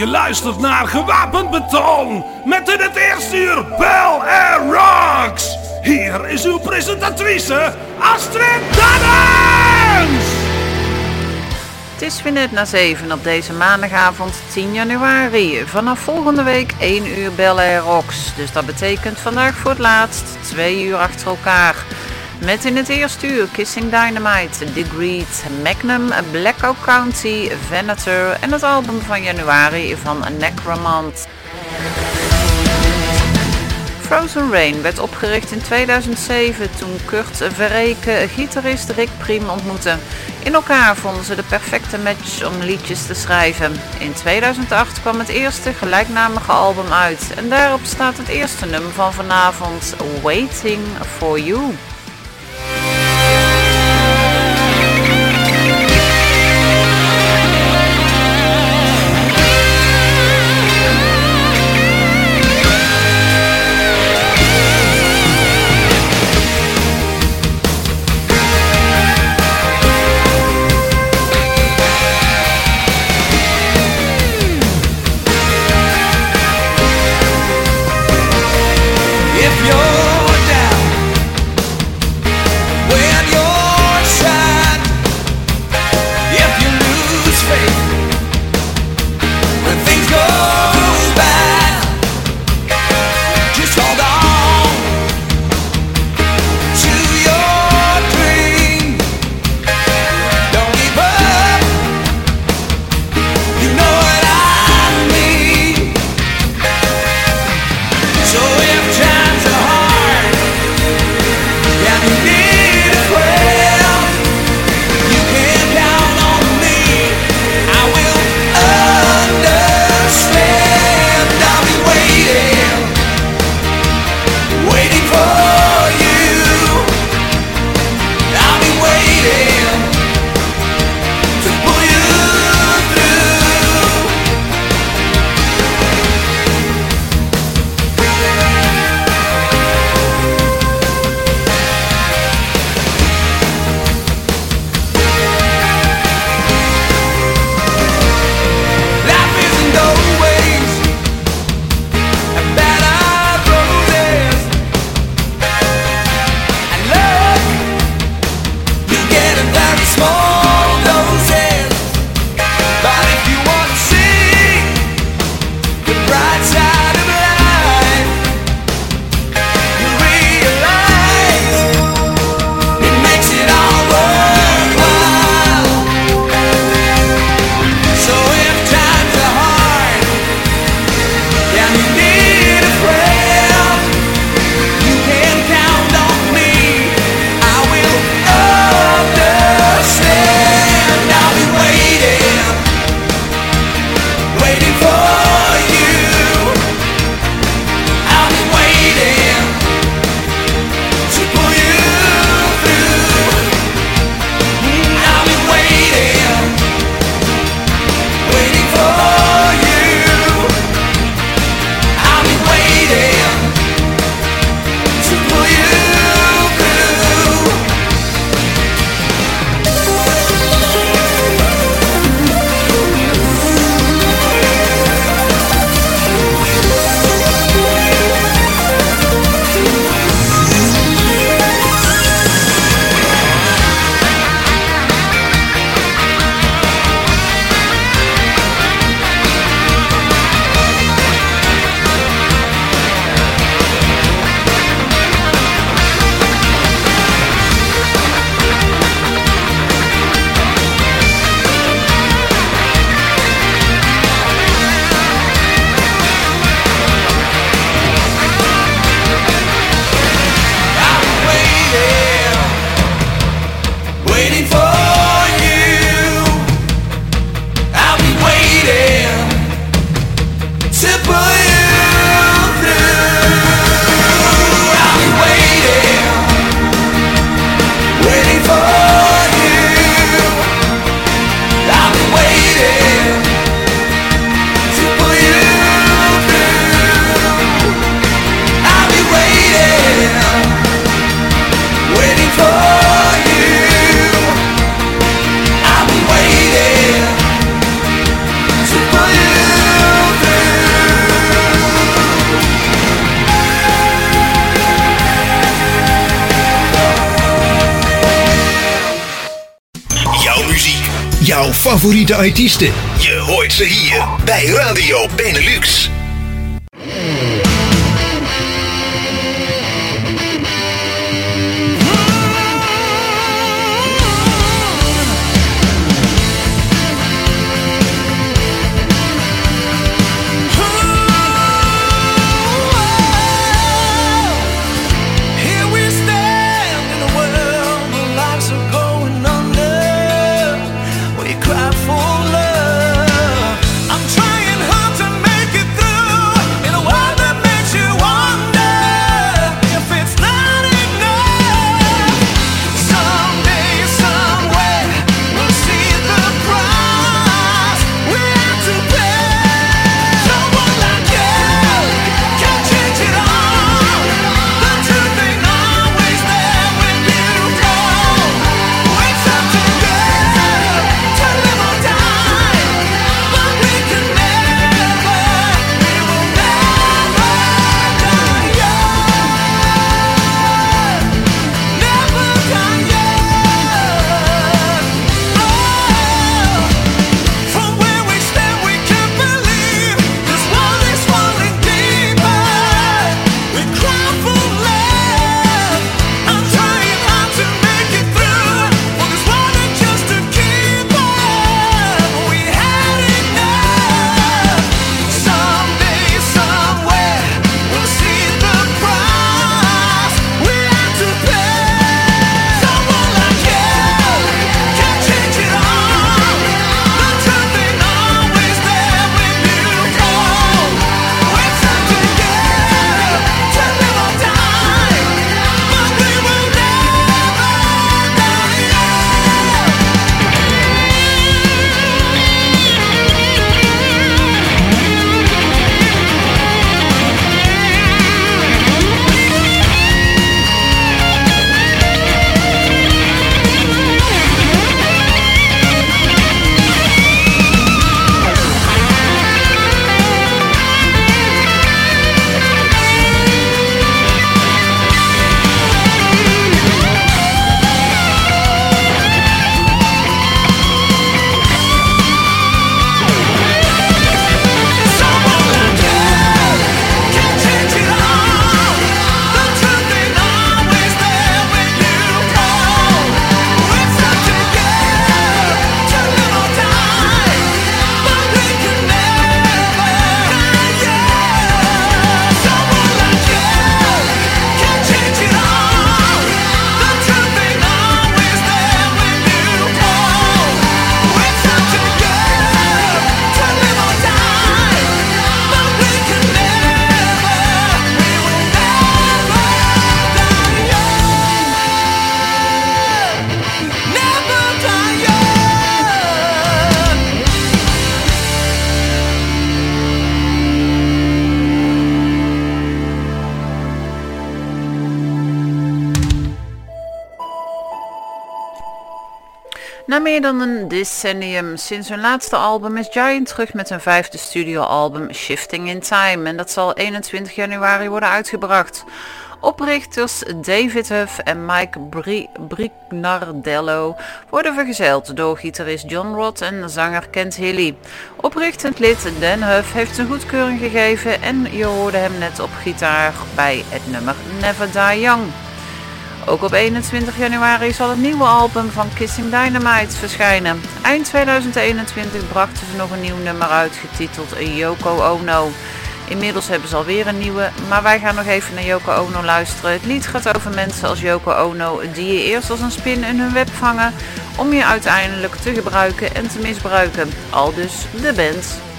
Je luistert naar Gewapend Beton met in het eerste uur Bell Air Rocks. Hier is uw presentatrice Astrid Dannens. Het is weer net na 7 op deze maandagavond 10 januari. Vanaf volgende week 1 uur Bell Air Rocks. Dus dat betekent vandaag voor het laatst 2 uur achter elkaar. Met in het eerste uur Kissing Dynamite, The Greed, Magnum, Black Oak County, Venator en het album van januari van Necromant. Frozen Rain werd opgericht in 2007 toen Kurt Verreke gitarist Rick Priem ontmoette. In elkaar vonden ze de perfecte match om liedjes te schrijven. In 2008 kwam het eerste gelijknamige album uit en daarop staat het eerste nummer van vanavond, Waiting for You. Jouw favoriete artiesten. Je hoort ze hier bij Radio Benelux. Dan een decennium sinds hun laatste album is Giant terug met hun vijfde studioalbum Shifting in Time en dat zal 21 januari worden uitgebracht. Oprichters David Huff en Mike Bri Brignardello worden vergezeld door gitarist John Roth en zanger Kent Hilly. Oprichtend lid Dan Huff heeft zijn goedkeuring gegeven en je hoorde hem net op gitaar bij het nummer Never Die Young. Ook op 21 januari zal het nieuwe album van Kissing Dynamite verschijnen. Eind 2021 brachten ze nog een nieuw nummer uit, getiteld Yoko Ono. Inmiddels hebben ze alweer een nieuwe, maar wij gaan nog even naar Yoko Ono luisteren. Het lied gaat over mensen als Yoko Ono die je eerst als een spin in hun web vangen om je uiteindelijk te gebruiken en te misbruiken. Al dus de band.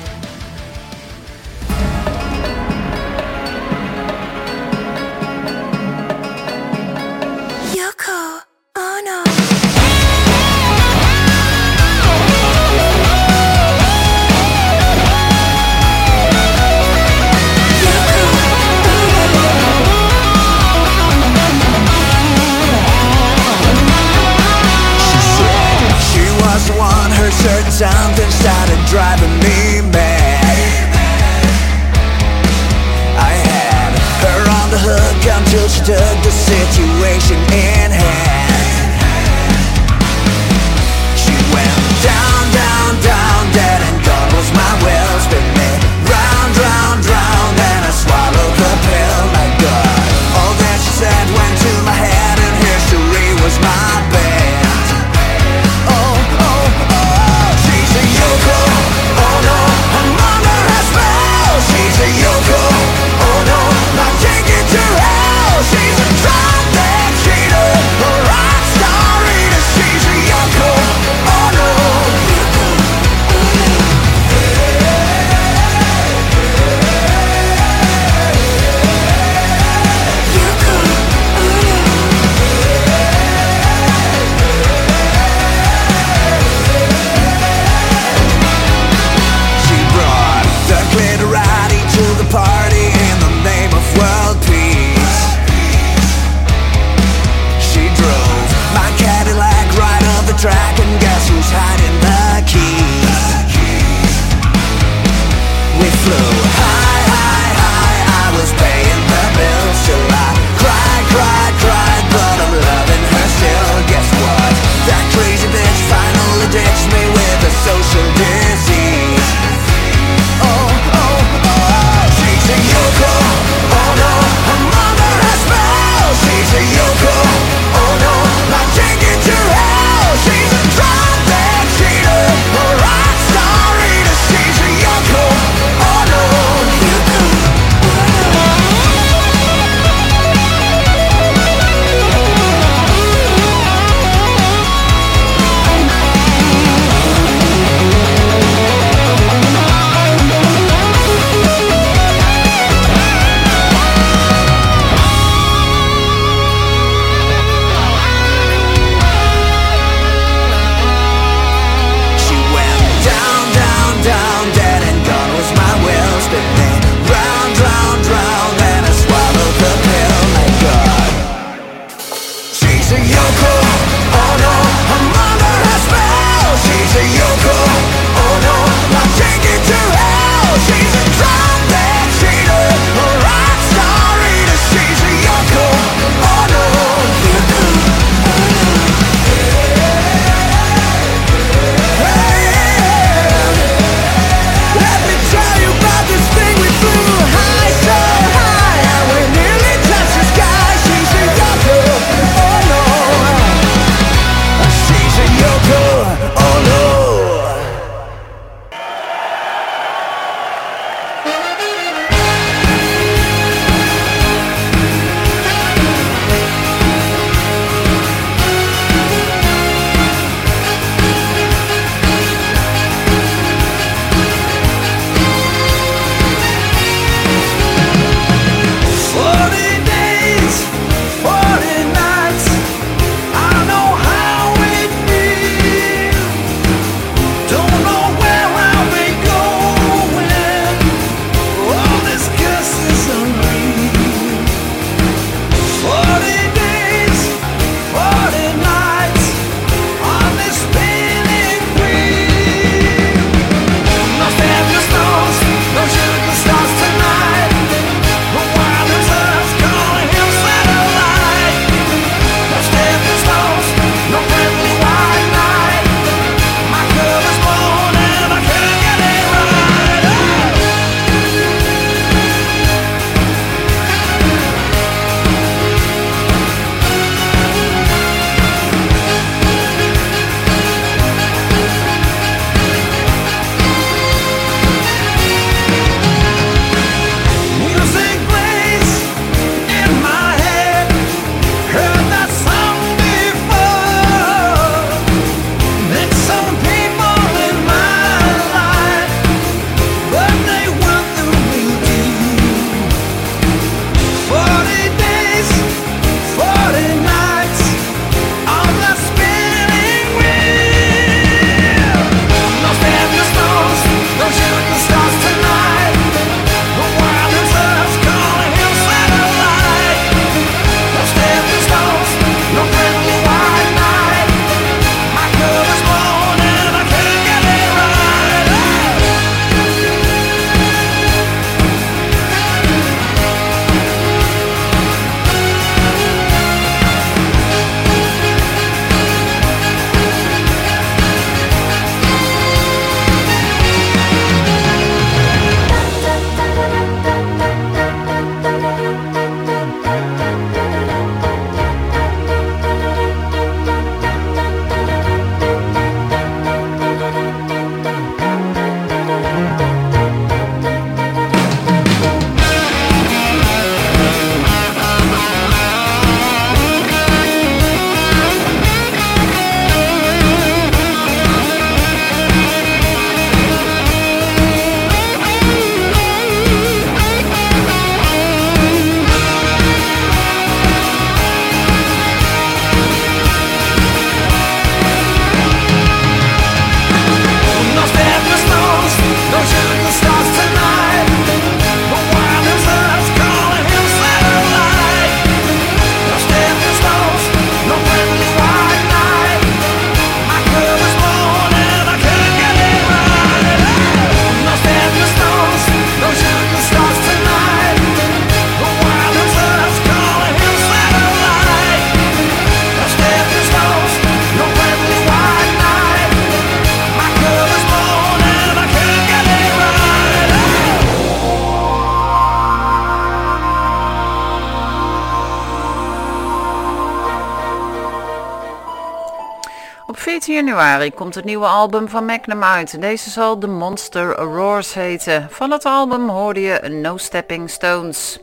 7 januari komt het nieuwe album van Magnum uit. Deze zal The Monster Roars heten. Van het album hoorde je No Stepping Stones.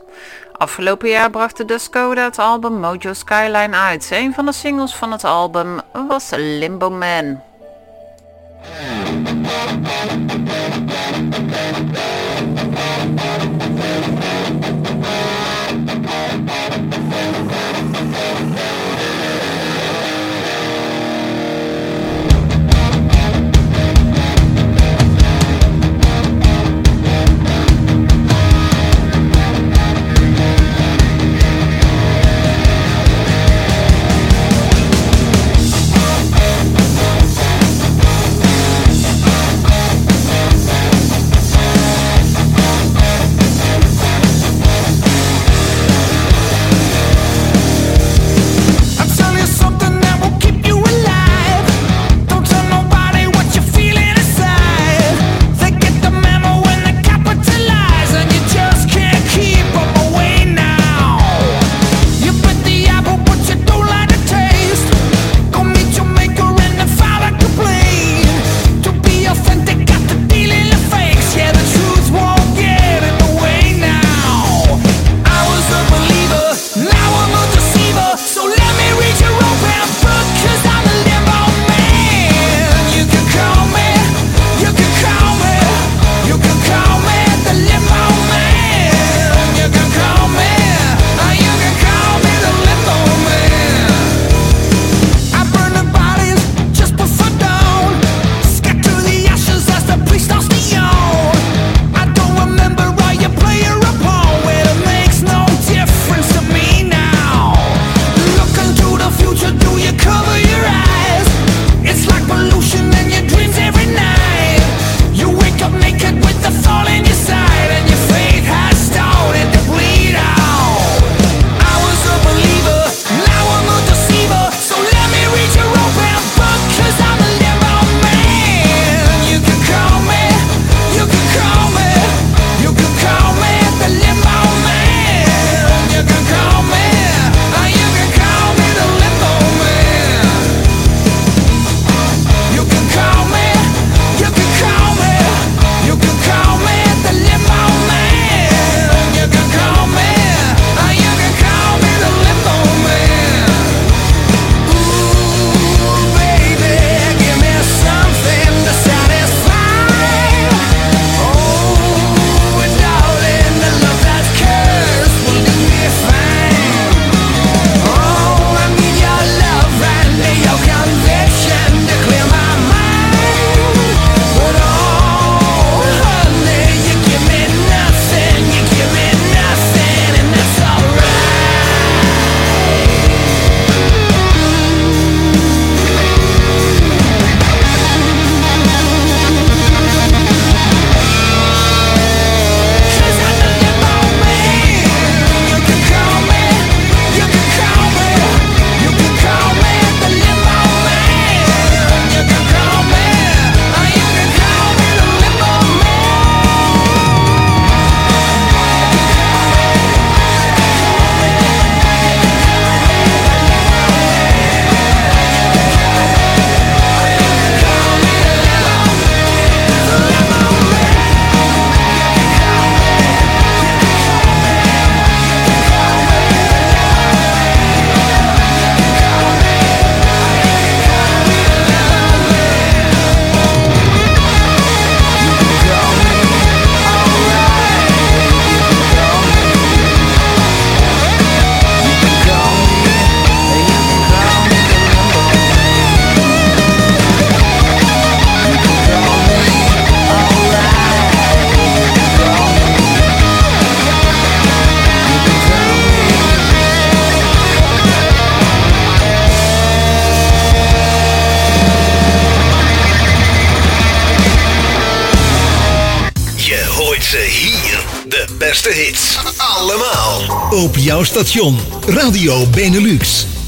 Afgelopen jaar bracht de Discoda het album Mojo Skyline uit. Een van de singles van het album was Limbo Man. station Radio Benelux.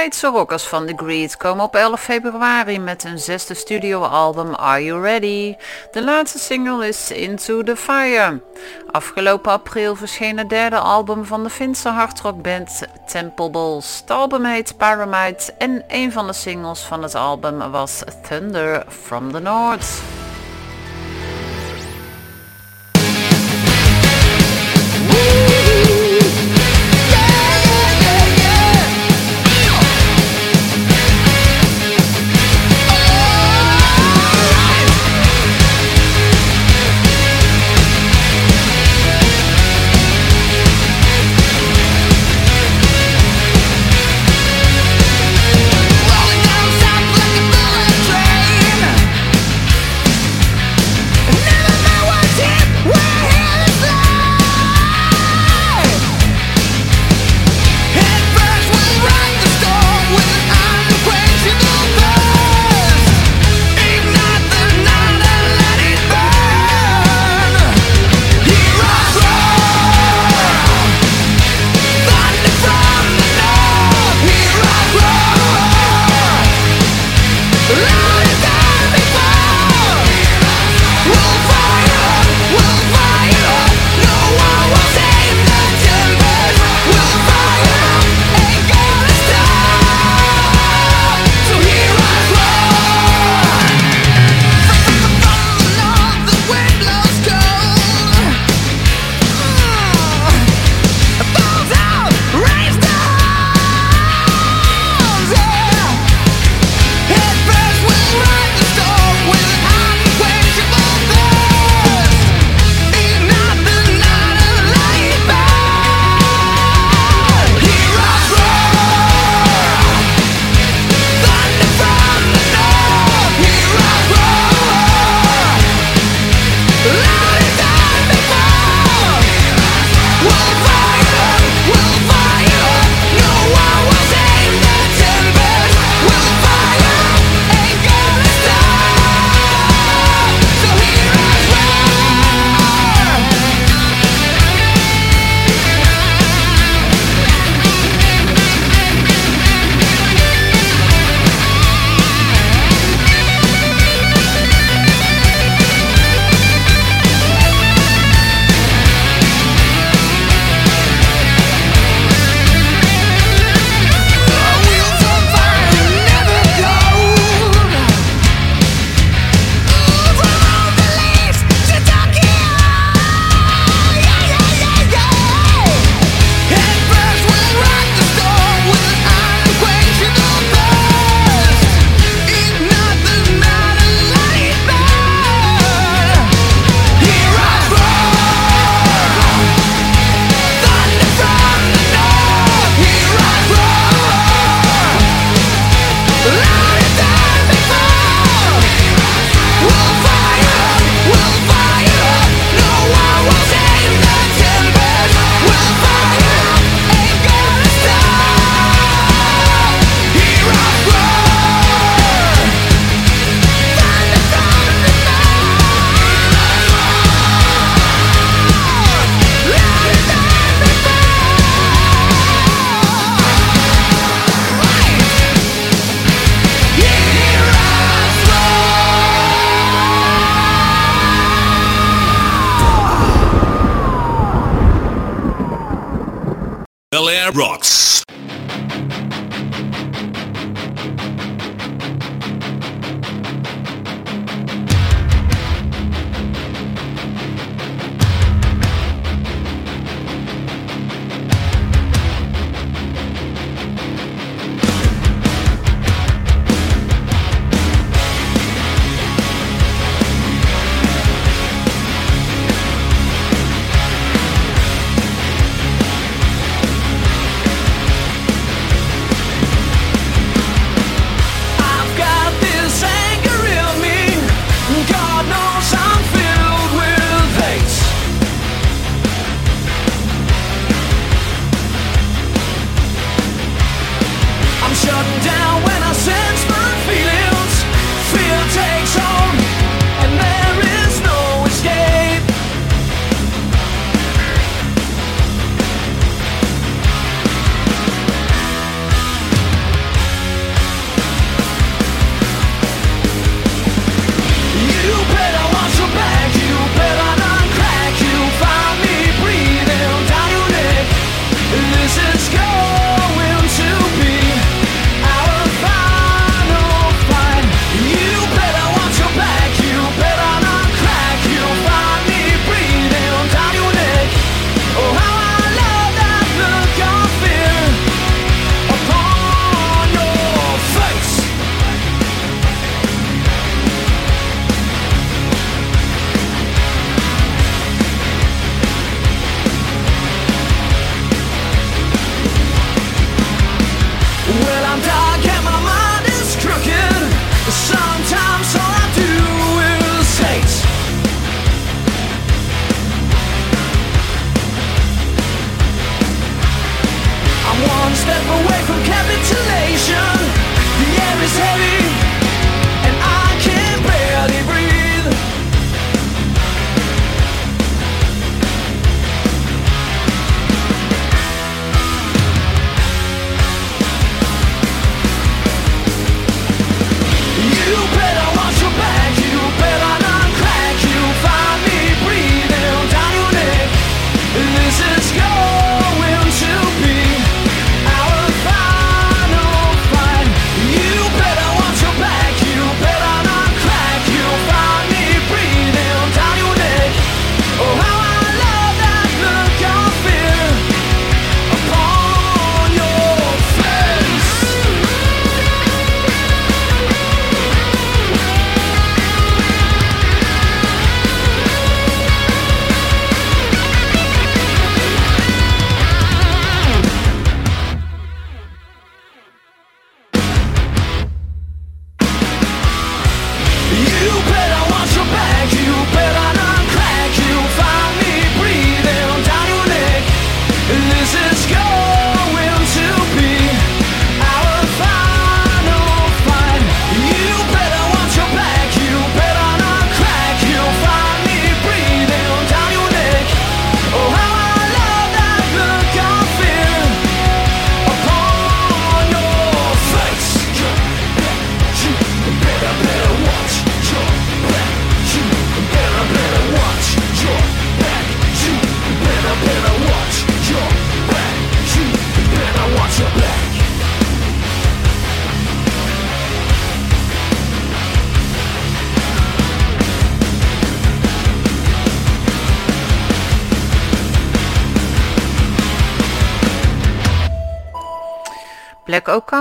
Zweedse rockers van The Greed komen op 11 februari met hun zesde studioalbum Are You Ready? De laatste single is Into the Fire. Afgelopen april verscheen het derde album van de Finse hardrockband Temple Balls. Het album heet Paramite en een van de singles van het album was Thunder from the North.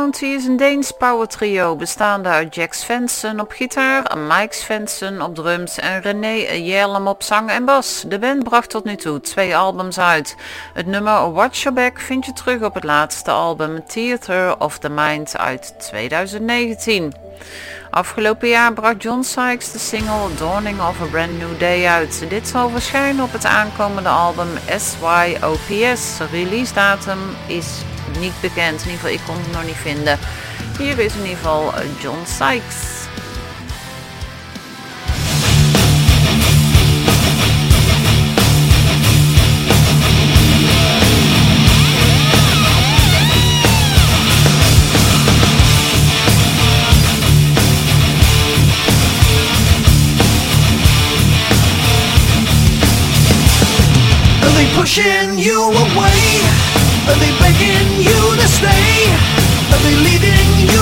County is een Deens power trio bestaande uit Jack Svensson op gitaar, Mike Svensson op drums en René Jerlem op zang en bas. De band bracht tot nu toe twee albums uit. Het nummer Watch Your Back vind je terug op het laatste album Theater of the Mind uit 2019. Afgelopen jaar bracht John Sykes de single Dawning of a Brand New Day uit. Dit zal verschijnen op het aankomende album SYOPS. Release datum is niet bekend, in ieder geval ik kon het nog niet vinden. Hier is in ieder geval John Sykes. Pushing you away? Are they begging you to stay? Are they leading you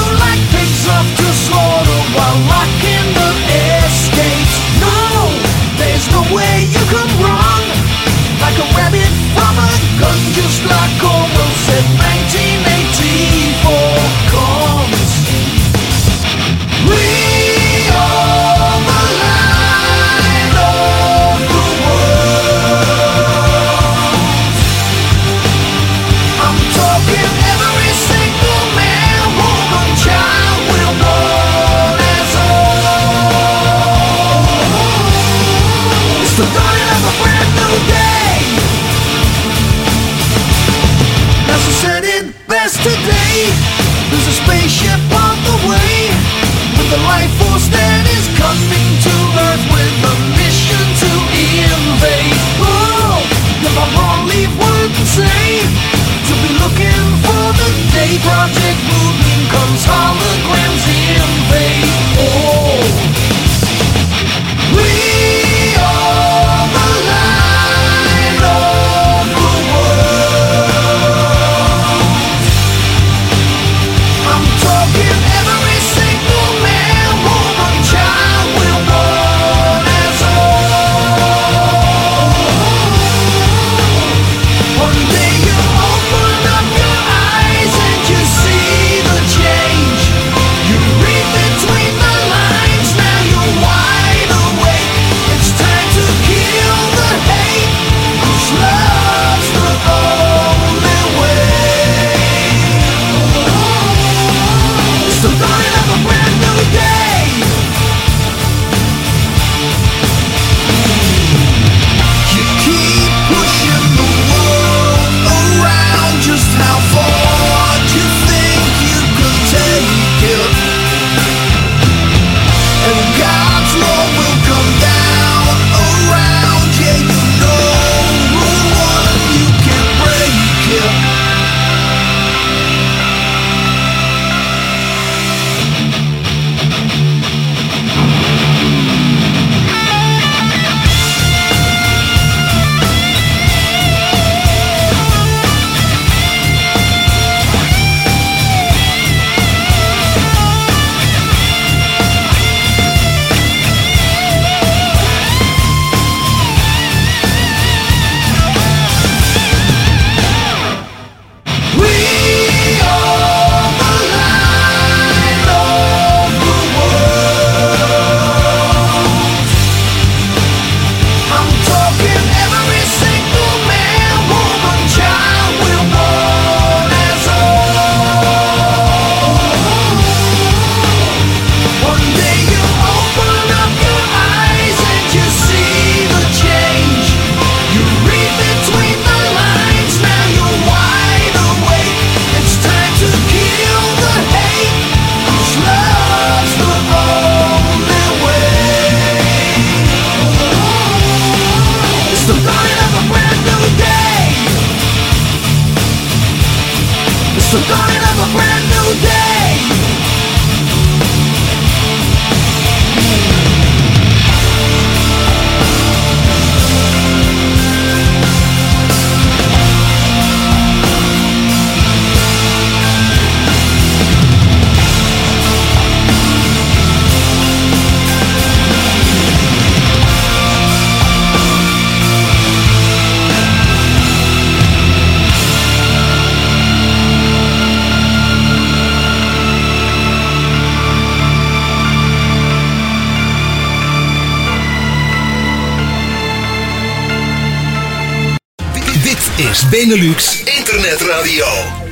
Benelux Internetradio.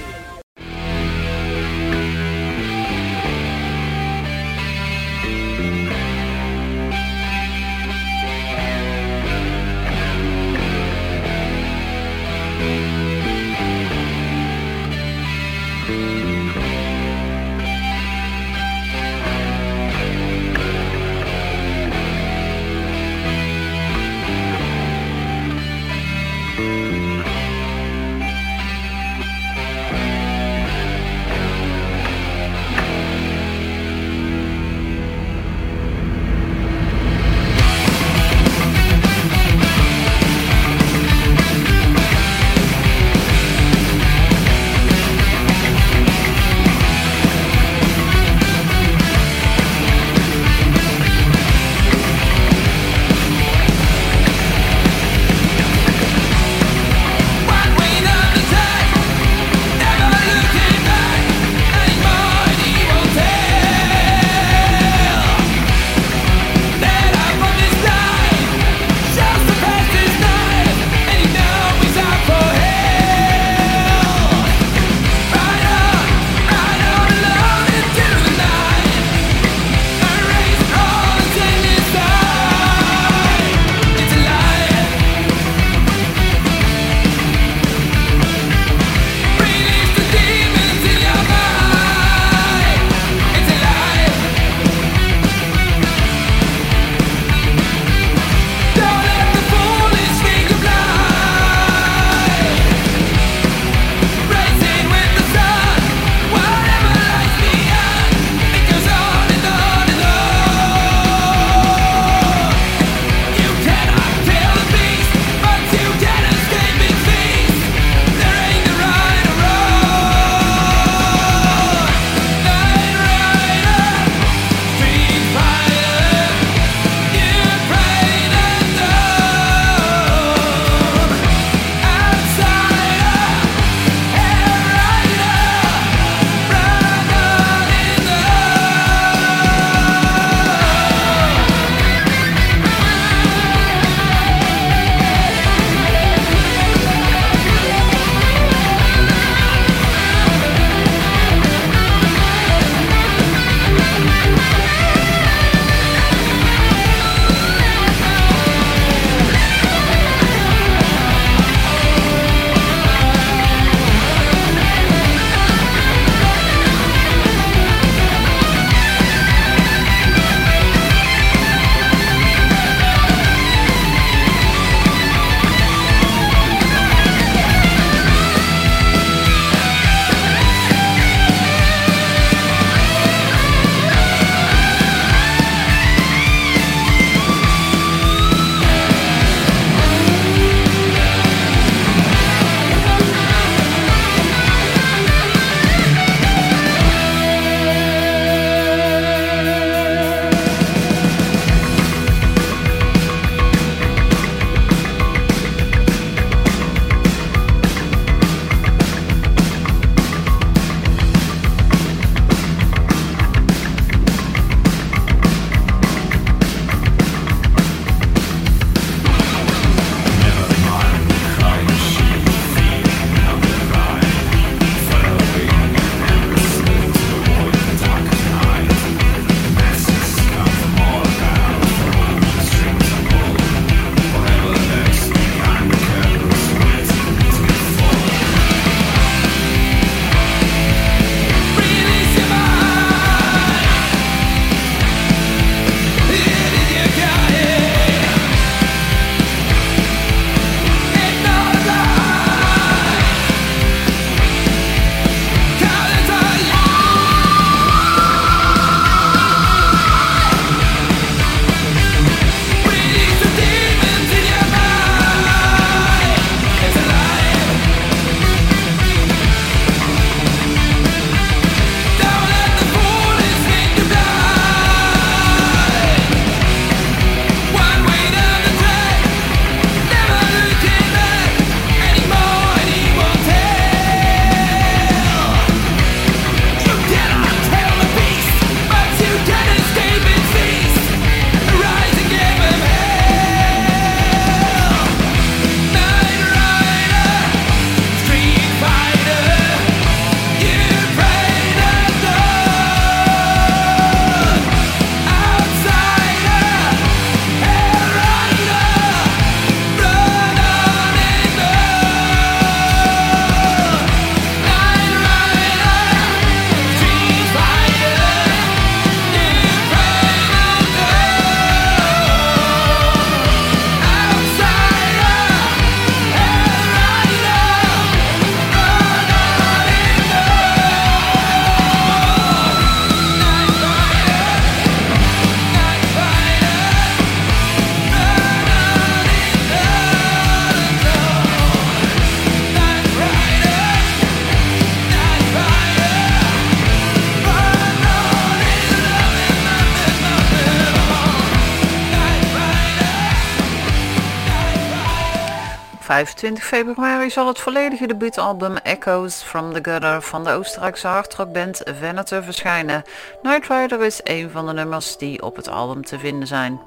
25 februari zal het volledige debuutalbum Echoes from the Gutter van de Oostenrijkse hardrockband Venator verschijnen. Night Rider is een van de nummers die op het album te vinden zijn.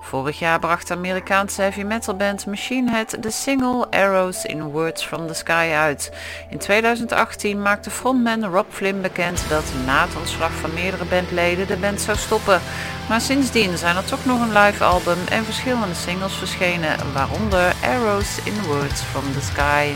Vorig jaar bracht de Amerikaanse heavy metal band Machine Head de single Arrows in Words from the Sky uit. In 2018 maakte frontman Rob Flynn bekend dat na het ontslag van meerdere bandleden de band zou stoppen. Maar sindsdien zijn er toch nog een live album en verschillende singles verschenen, waaronder Arrows in Words from the Sky.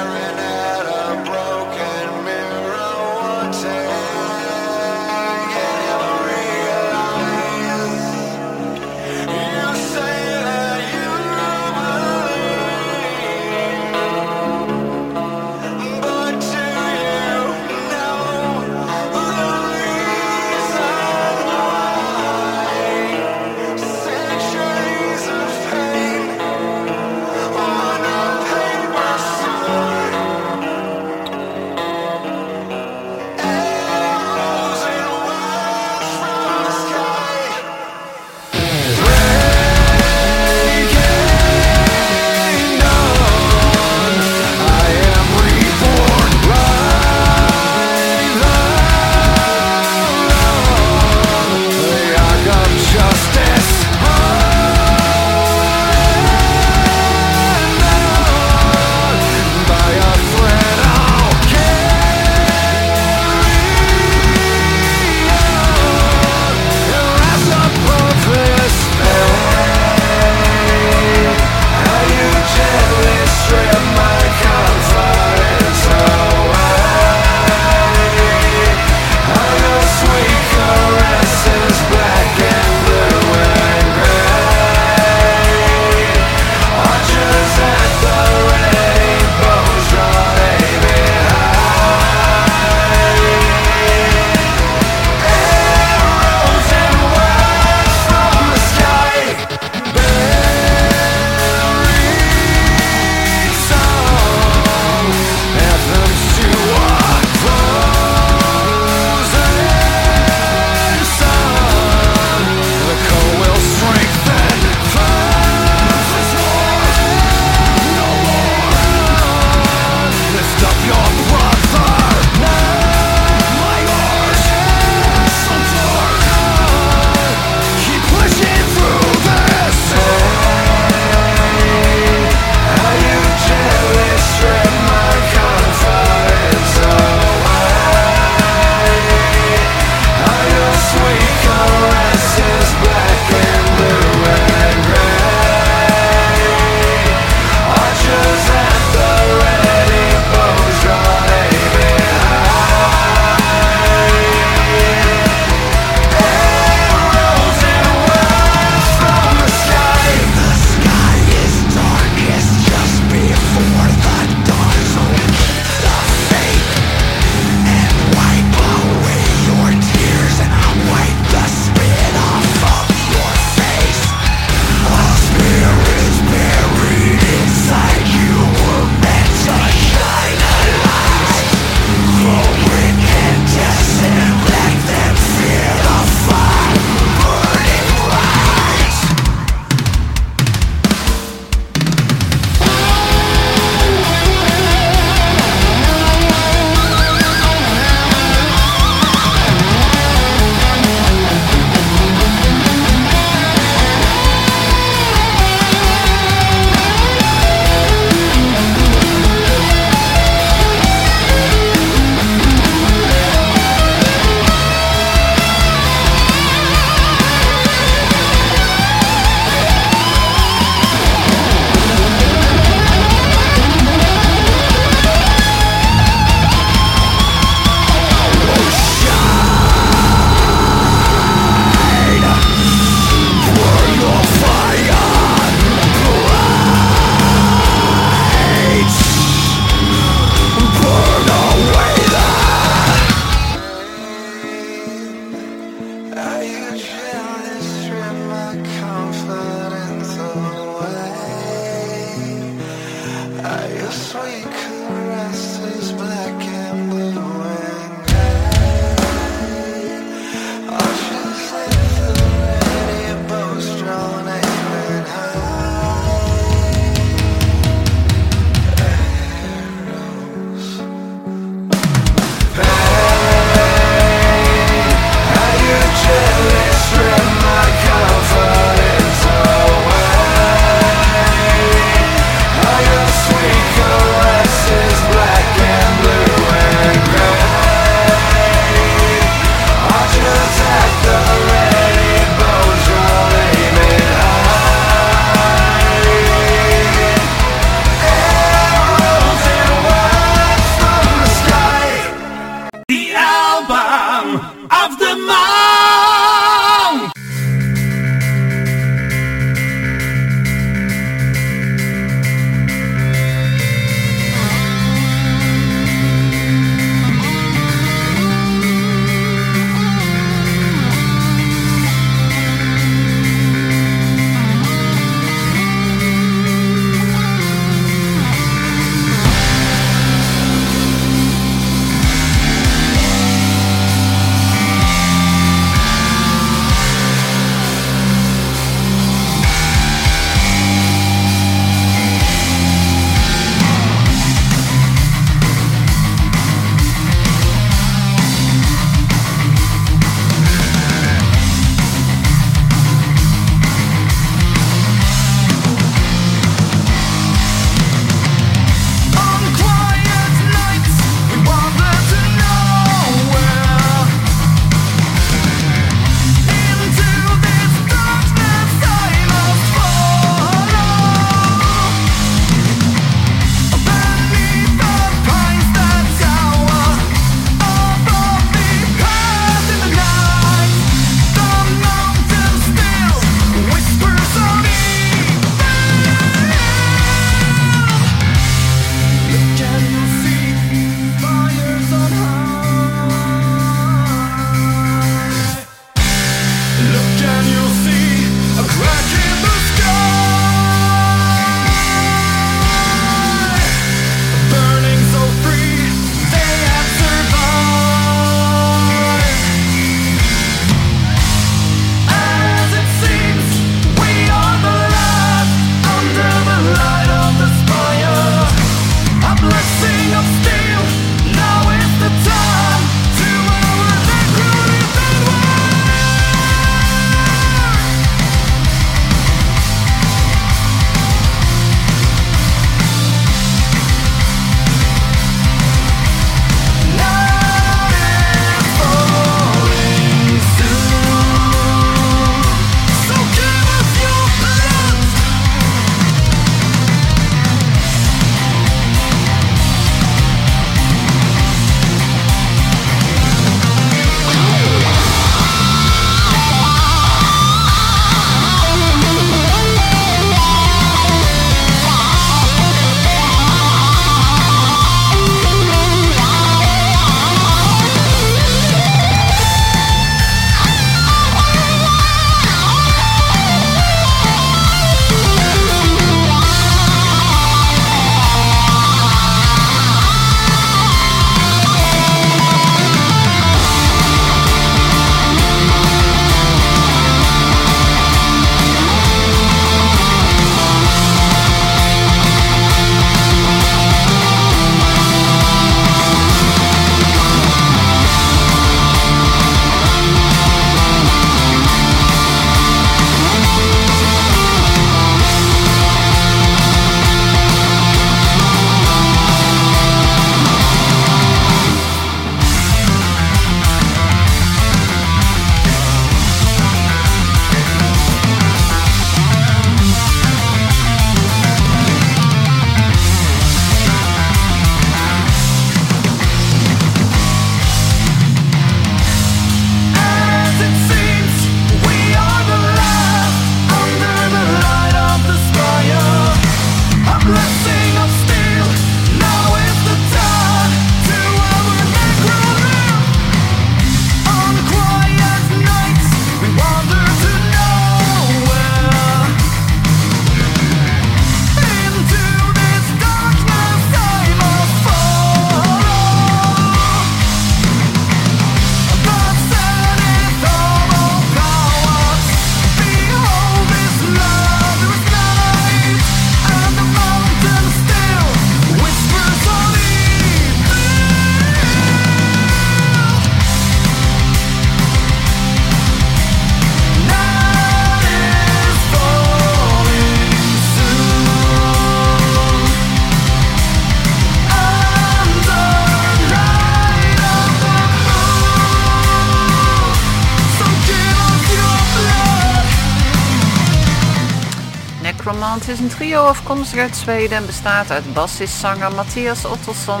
Necromant is een trio afkomstig uit Zweden en bestaat uit bassistzanger Matthias Ottosson,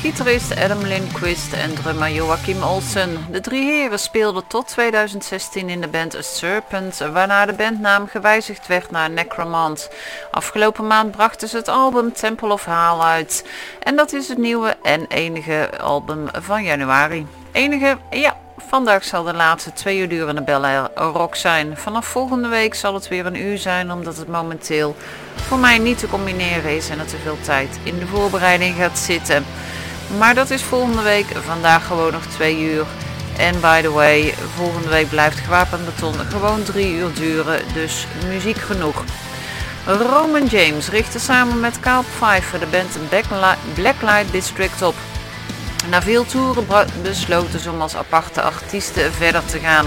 gitarist Adam Lindquist en drummer Joachim Olsen. De drie heren speelden tot 2016 in de band A Serpent, waarna de bandnaam gewijzigd werd naar Necromant. Afgelopen maand brachten ze het album Temple of Haal uit. En dat is het nieuwe en enige album van januari. Enige, ja, Vandaag zal de laatste twee uur durende Bel Rock zijn. Vanaf volgende week zal het weer een uur zijn, omdat het momenteel voor mij niet te combineren is en er te veel tijd in de voorbereiding gaat zitten. Maar dat is volgende week, vandaag gewoon nog twee uur. En by the way, volgende week blijft gewapend beton gewoon drie uur duren, dus muziek genoeg. Roman James richtte samen met Carl Pfeiffer de band Blackli- Blacklight District op. Na veel toeren besloten ze om als aparte artiesten verder te gaan.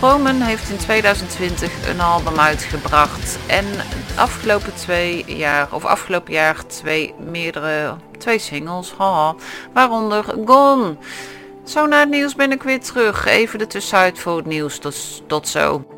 Roman heeft in 2020 een album uitgebracht en afgelopen twee jaar, of afgelopen jaar twee meerdere, twee singles, waaronder Gone. Zo na het nieuws ben ik weer terug. Even de tussenuit voor het nieuws. Tot, tot zo.